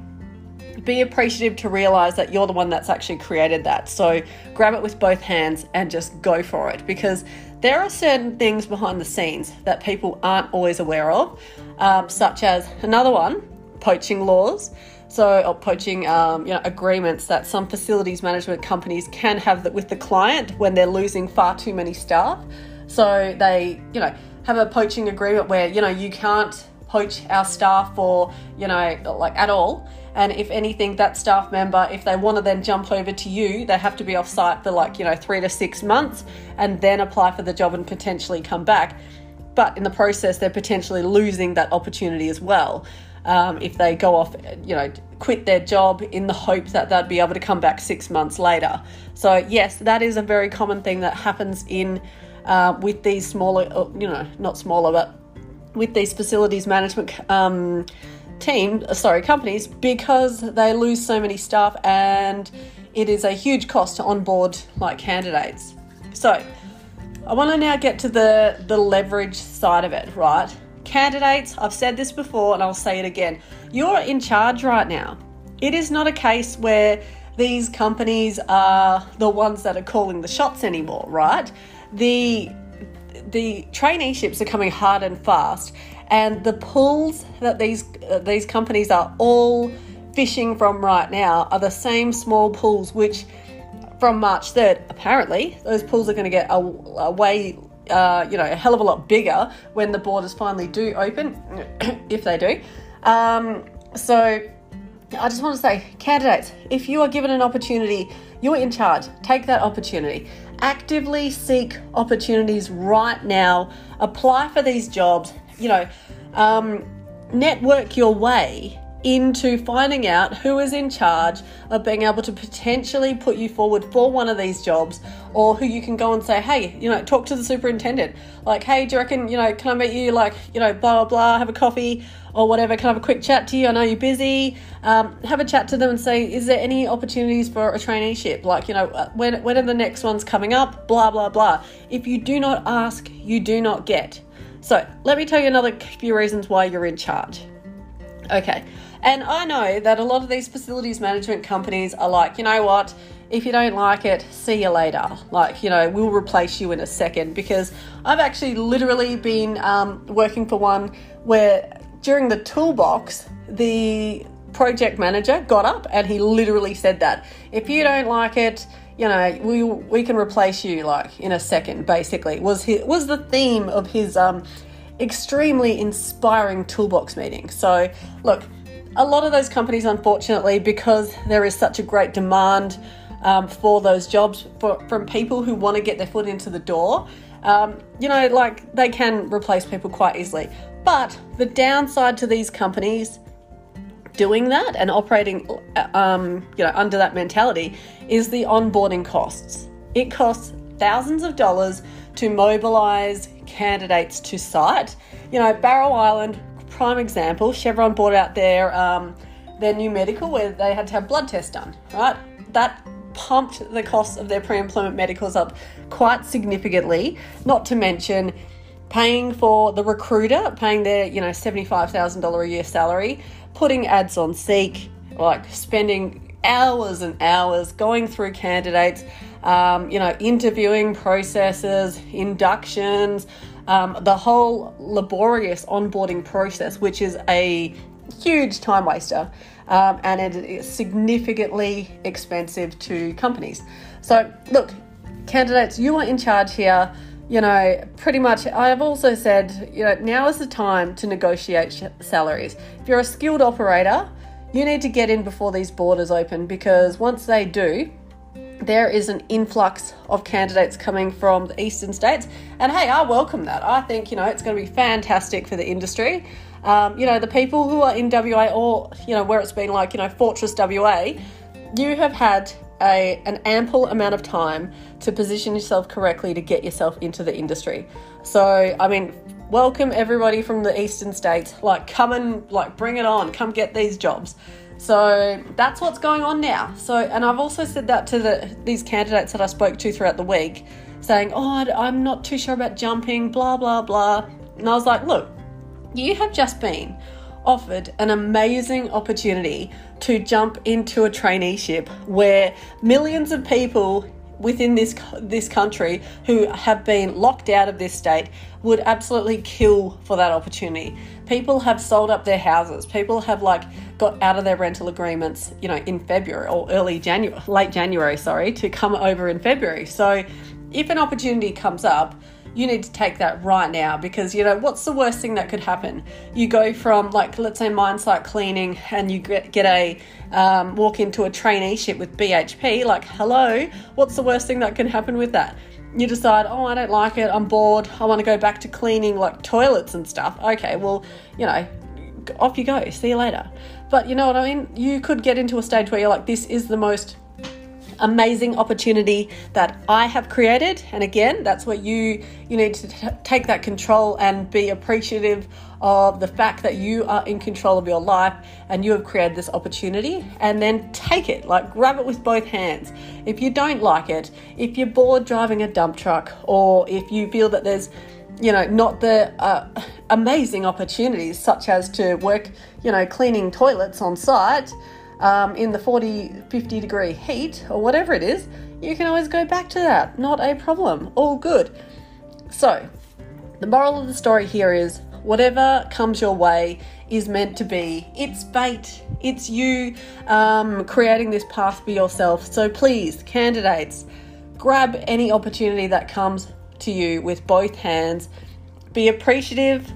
be appreciative to realize that you're the one that's actually created that. So grab it with both hands and just go for it because there are certain things behind the scenes that people aren't always aware of, um, such as another one poaching laws. So, or poaching um, you know, agreements that some facilities management companies can have that with the client when they're losing far too many staff. So they, you know, have a poaching agreement where you know you can't poach our staff or you know like at all. And if anything, that staff member, if they want to then jump over to you, they have to be off site for like you know three to six months and then apply for the job and potentially come back. But in the process, they're potentially losing that opportunity as well um, if they go off, you know, quit their job in the hope that they'd be able to come back six months later. So, yes, that is a very common thing that happens in uh, with these smaller, uh, you know, not smaller, but with these facilities management um, team, sorry, companies, because they lose so many staff and it is a huge cost to onboard like candidates. So, I want to now get to the the leverage side of it, right? Candidates, I've said this before and I'll say it again. You're in charge right now. It is not a case where these companies are the ones that are calling the shots anymore, right? The the traineeships are coming hard and fast, and the pools that these uh, these companies are all fishing from right now are the same small pools which from March 3rd, apparently, those pools are going to get a, a way uh, you know, a hell of a lot bigger when the borders finally do open, if they do. Um, so I just want to say, candidates, if you are given an opportunity, you're in charge. Take that opportunity. Actively seek opportunities right now. Apply for these jobs. You know, um, network your way into finding out who is in charge of being able to potentially put you forward for one of these jobs or who you can go and say, hey, you know, talk to the superintendent. Like, hey, do you reckon, you know, can I meet you, like, you know, blah, blah, blah, have a coffee or whatever? Can I have a quick chat to you? I know you're busy. Um, have a chat to them and say, is there any opportunities for a traineeship? Like, you know, uh, when, when are the next ones coming up? Blah, blah, blah. If you do not ask, you do not get. So, let me tell you another few reasons why you're in charge. Okay. And I know that a lot of these facilities management companies are like, you know what? If you don't like it, see you later. Like, you know, we'll replace you in a second. Because I've actually literally been um, working for one where during the toolbox, the project manager got up and he literally said that if you don't like it, you know, we we can replace you like in a second. Basically, was his, was the theme of his um, extremely inspiring toolbox meeting. So, look, a lot of those companies, unfortunately, because there is such a great demand um, for those jobs for, from people who want to get their foot into the door, um, you know, like they can replace people quite easily. But the downside to these companies doing that and operating, um, you know, under that mentality is the onboarding costs. It costs thousands of dollars to mobilize candidates to site. You know, Barrow Island prime example. Chevron bought out their um, their new medical where they had to have blood tests done. Right, that pumped the cost of their pre-employment medicals up quite significantly. Not to mention paying for the recruiter, paying their you know seventy five thousand dollar a year salary, putting ads on Seek, like spending hours and hours going through candidates. Um, you know, interviewing processes, inductions, um, the whole laborious onboarding process, which is a huge time waster um, and it is significantly expensive to companies. So, look, candidates, you are in charge here. You know, pretty much, I have also said, you know, now is the time to negotiate salaries. If you're a skilled operator, you need to get in before these borders open because once they do, there is an influx of candidates coming from the eastern states. And hey, I welcome that. I think, you know, it's going to be fantastic for the industry. Um, you know, the people who are in WA or, you know, where it's been like, you know, Fortress WA, you have had a, an ample amount of time to position yourself correctly to get yourself into the industry. So, I mean, welcome everybody from the eastern states. Like, come and, like, bring it on. Come get these jobs. So that's what's going on now. So, and I've also said that to the these candidates that I spoke to throughout the week, saying, "Oh, I'm not too sure about jumping," blah blah blah. And I was like, "Look, you have just been offered an amazing opportunity to jump into a traineeship where millions of people within this this country who have been locked out of this state would absolutely kill for that opportunity. People have sold up their houses. People have like got out of their rental agreements, you know, in February or early January, late January, sorry, to come over in February. So if an opportunity comes up, you need to take that right now because you know what's the worst thing that could happen? You go from like let's say mine site cleaning and you get, get a um, walk into a traineeship with bhp like hello what's the worst thing that can happen with that? You decide oh i don't like it i'm bored i want to go back to cleaning like toilets and stuff. Okay well you know off you go see you later. But you know what i mean? You could get into a stage where you're like this is the most amazing opportunity that I have created. And again, that's what you you need to t- take that control and be appreciative of the fact that you are in control of your life and you have created this opportunity and then take it like grab it with both hands if you don't like it if you're bored driving a dump truck or if you feel that there's you know not the uh, amazing opportunities such as to work you know cleaning toilets on site um, in the 40, 50 degree heat or whatever it is, you can always go back to that. Not a problem. All good. So, the moral of the story here is whatever comes your way is meant to be. It's fate. It's you um, creating this path for yourself. So, please, candidates, grab any opportunity that comes to you with both hands. Be appreciative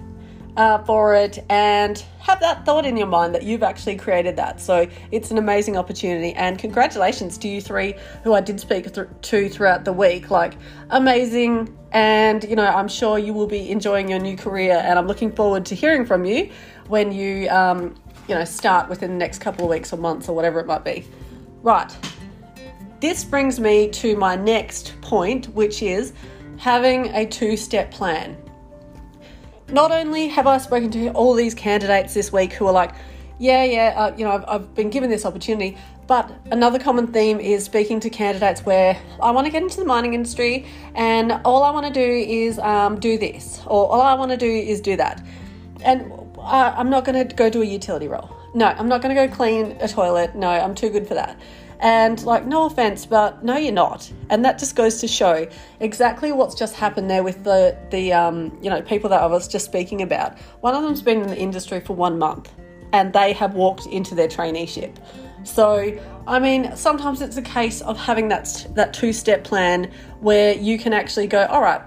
uh, for it and have that thought in your mind that you've actually created that. So it's an amazing opportunity. And congratulations to you three who I did speak th- to throughout the week. Like, amazing. And, you know, I'm sure you will be enjoying your new career. And I'm looking forward to hearing from you when you, um, you know, start within the next couple of weeks or months or whatever it might be. Right. This brings me to my next point, which is having a two step plan not only have I spoken to all these candidates this week who are like, yeah, yeah, uh, you know, I've, I've been given this opportunity, but another common theme is speaking to candidates where I want to get into the mining industry and all I want to do is um, do this, or all I want to do is do that. And uh, I'm not going to go do a utility role. No, I'm not going to go clean a toilet. No, I'm too good for that. And like, no offense, but no, you're not. And that just goes to show exactly what's just happened there with the the um, you know people that I was just speaking about. One of them's been in the industry for one month, and they have walked into their traineeship. So, I mean, sometimes it's a case of having that that two step plan where you can actually go, all right,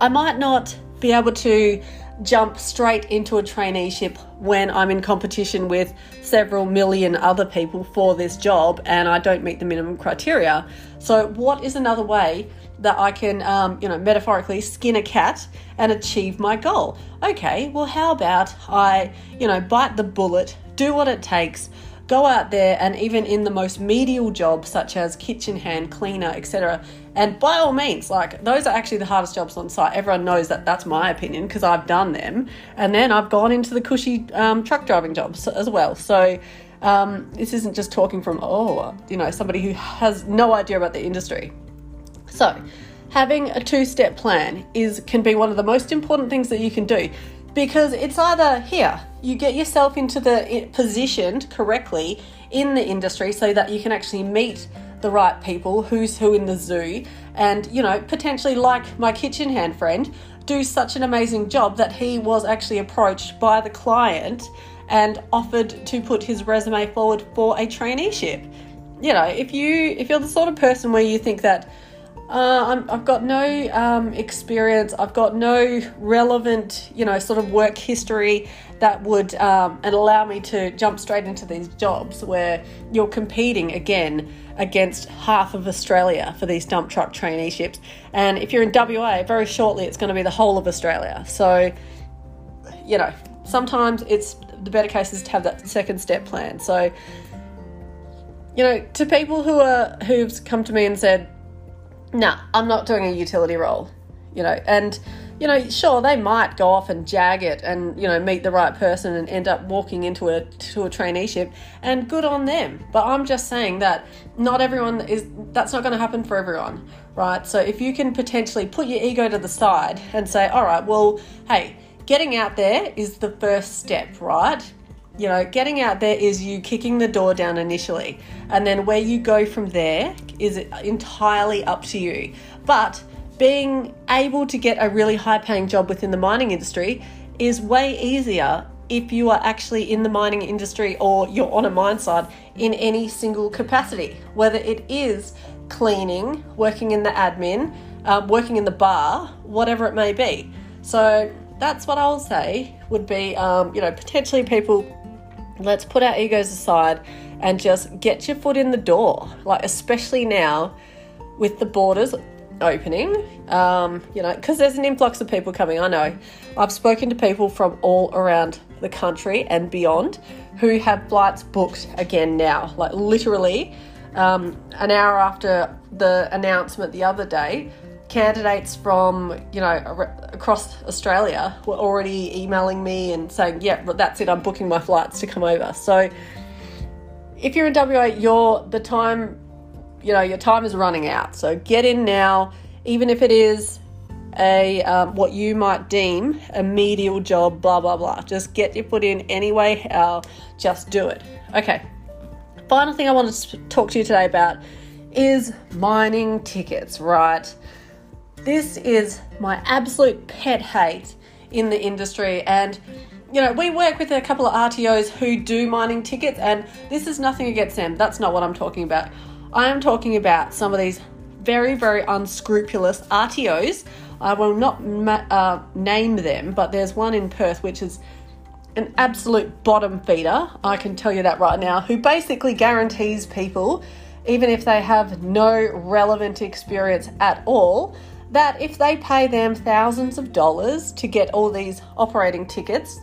I might not be able to jump straight into a traineeship when I'm in competition with several million other people for this job and I don't meet the minimum criteria. So, what is another way that I can, um, you know, metaphorically skin a cat and achieve my goal? Okay, well, how about I, you know, bite the bullet, do what it takes go out there and even in the most medial jobs such as kitchen hand cleaner etc and by all means like those are actually the hardest jobs on site. Everyone knows that that's my opinion because i've done them. And then i've gone into the cushy um, truck driving jobs as well. So um, this isn't just talking from oh you know somebody who has no idea about the industry. So having a two-step plan is can be one of the most important things that you can do because it's either here you get yourself into the positioned correctly in the industry so that you can actually meet the right people who's who in the zoo. And you know potentially like my kitchen hand friend do such an amazing job that he was actually approached by the client and offered to put his resume forward for a traineeship. You know if you if you're the sort of person where you think that uh, i have got no um, experience. I've got no relevant, you know, sort of work history that would um, and allow me to jump straight into these jobs where you're competing again against half of Australia for these dump truck traineeships. And if you're in WA, very shortly it's going to be the whole of Australia. So, you know, sometimes it's the better case is to have that second step plan. So, you know, to people who are who've come to me and said, "Nah, I'm not doing a utility role," you know, and you know, sure they might go off and jag it and you know meet the right person and end up walking into a to a traineeship, and good on them. But I'm just saying that not everyone is. That's not going to happen for everyone, right? So if you can potentially put your ego to the side and say, "All right, well, hey." Getting out there is the first step, right? You know, getting out there is you kicking the door down initially, and then where you go from there is entirely up to you. But being able to get a really high paying job within the mining industry is way easier if you are actually in the mining industry or you're on a mine site in any single capacity, whether it is cleaning, working in the admin, um, working in the bar, whatever it may be. So that's what I'll say would be, um, you know, potentially people let's put our egos aside and just get your foot in the door. Like, especially now with the borders opening, um, you know, because there's an influx of people coming. I know. I've spoken to people from all around the country and beyond who have flights booked again now. Like, literally, um, an hour after the announcement the other day, candidates from you know across Australia were already emailing me and saying, "Yeah, that's it. I'm booking my flights to come over." So if you're in WA, your the time, you know, your time is running out. So get in now, even if it is a um, what you might deem a medial job. Blah blah blah. Just get your foot in anyway. How? Just do it. Okay. Final thing I wanted to talk to you today about is mining tickets, right? This is my absolute pet hate in the industry and you know, we work with a couple of RTOs who do mining tickets, and this is nothing against them. That's not what I'm talking about. I am talking about some of these very, very unscrupulous RTOs. I will not ma- uh, name them, but there's one in Perth which is an absolute bottom feeder. I can tell you that right now, who basically guarantees people, even if they have no relevant experience at all, that if they pay them thousands of dollars to get all these operating tickets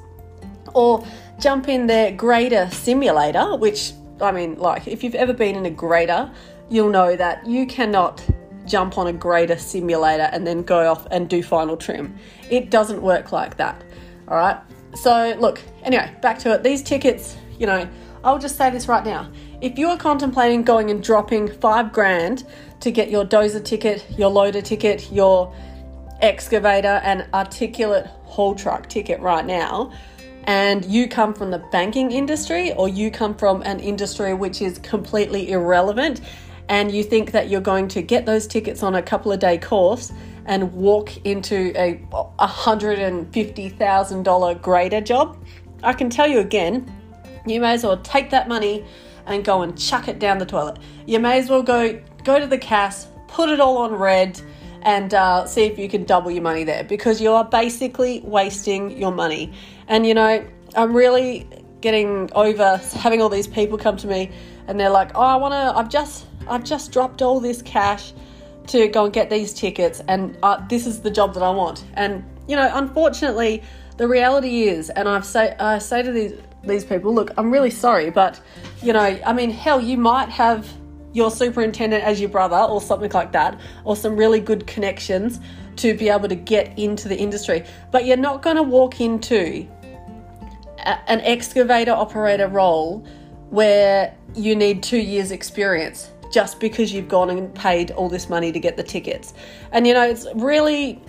or jump in their grader simulator, which I mean, like if you've ever been in a grader, you'll know that you cannot jump on a grader simulator and then go off and do final trim. It doesn't work like that. All right. So, look, anyway, back to it. These tickets, you know, I'll just say this right now. If you are contemplating going and dropping five grand to get your dozer ticket, your loader ticket, your excavator, and articulate haul truck ticket right now, and you come from the banking industry or you come from an industry which is completely irrelevant, and you think that you're going to get those tickets on a couple of day course and walk into a $150,000 grader job, I can tell you again, you may as well take that money and go and chuck it down the toilet. You may as well go go to the CAS, put it all on red, and uh, see if you can double your money there because you are basically wasting your money. And you know, I'm really getting over having all these people come to me and they're like, "Oh, I want to. I've just I've just dropped all this cash to go and get these tickets, and uh, this is the job that I want." And you know, unfortunately, the reality is, and I've say I say to these these people, look, I'm really sorry, but you know, I mean, hell, you might have your superintendent as your brother or something like that, or some really good connections to be able to get into the industry, but you're not going to walk into a, an excavator operator role where you need two years' experience just because you've gone and paid all this money to get the tickets. And you know, it's really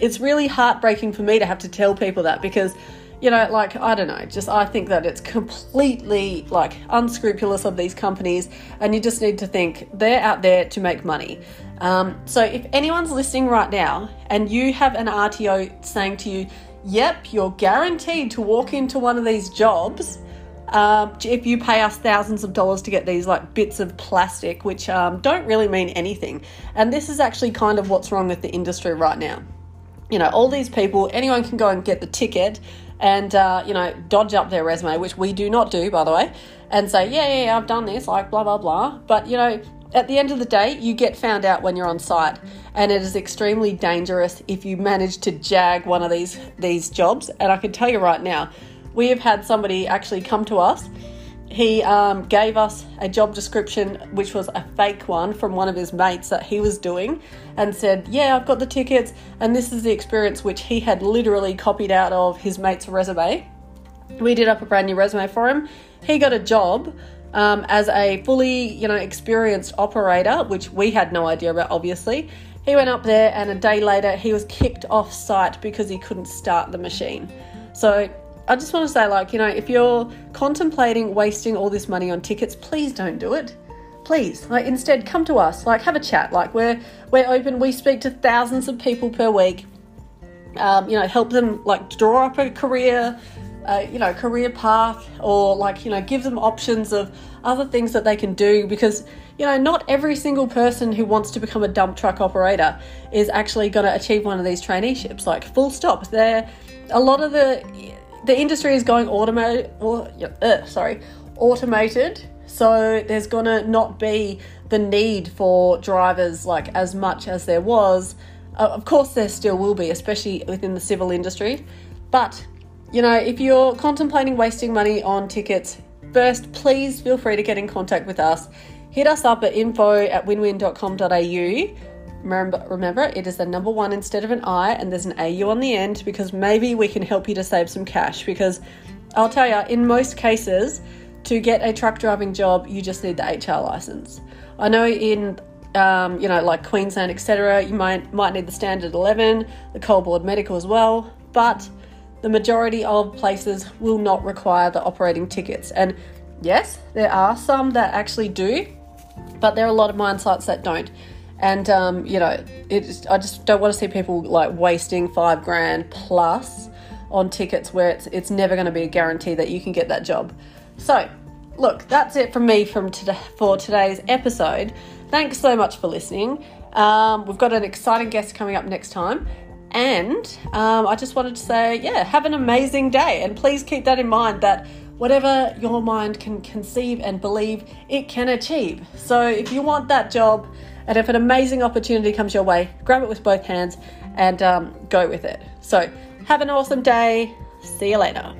it's really heartbreaking for me to have to tell people that because you know, like, I don't know, just I think that it's completely like unscrupulous of these companies, and you just need to think they're out there to make money. Um, so, if anyone's listening right now and you have an RTO saying to you, yep, you're guaranteed to walk into one of these jobs, um, if you pay us thousands of dollars to get these like bits of plastic, which um, don't really mean anything. And this is actually kind of what's wrong with the industry right now. You know, all these people, anyone can go and get the ticket and, uh, you know, dodge up their resume, which we do not do, by the way, and say, yeah, yeah, yeah, I've done this, like blah, blah, blah. But, you know, at the end of the day, you get found out when you're on site, and it is extremely dangerous if you manage to jag one of these these jobs. And I can tell you right now, we have had somebody actually come to us. He um, gave us a job description, which was a fake one from one of his mates that he was doing, and said, Yeah, I've got the tickets, and this is the experience which he had literally copied out of his mate's resume. We did up a brand new resume for him. He got a job um, as a fully, you know, experienced operator, which we had no idea about, obviously. He went up there, and a day later, he was kicked off site because he couldn't start the machine. So I just want to say, like, you know, if you're contemplating wasting all this money on tickets, please don't do it. Please, like, instead, come to us. Like, have a chat. Like, we're we're open. We speak to thousands of people per week. Um, you know, help them like draw up a career, uh, you know, career path, or like you know, give them options of other things that they can do because you know, not every single person who wants to become a dump truck operator is actually going to achieve one of these traineeships. Like, full stop. There, a lot of the the industry is going automated, or, uh, sorry, automated. So there's gonna not be the need for drivers like as much as there was. Uh, of course, there still will be, especially within the civil industry. But you know, if you're contemplating wasting money on tickets, first please feel free to get in contact with us. Hit us up at info at winwin.com.au Remember, remember, it is the number one instead of an I, and there's an AU on the end because maybe we can help you to save some cash. Because I'll tell you, in most cases, to get a truck driving job, you just need the HR license. I know in um, you know, like Queensland, etc., you might might need the standard 11, the coal board medical as well, but the majority of places will not require the operating tickets. And yes, there are some that actually do, but there are a lot of mine sites that don't. And um, you know, I just don't want to see people like wasting five grand plus on tickets where it's it's never going to be a guarantee that you can get that job. So, look, that's it from me from today for today's episode. Thanks so much for listening. Um, we've got an exciting guest coming up next time. And um, I just wanted to say, yeah, have an amazing day. And please keep that in mind that whatever your mind can conceive and believe, it can achieve. So if you want that job, and if an amazing opportunity comes your way, grab it with both hands and um, go with it. So, have an awesome day. See you later.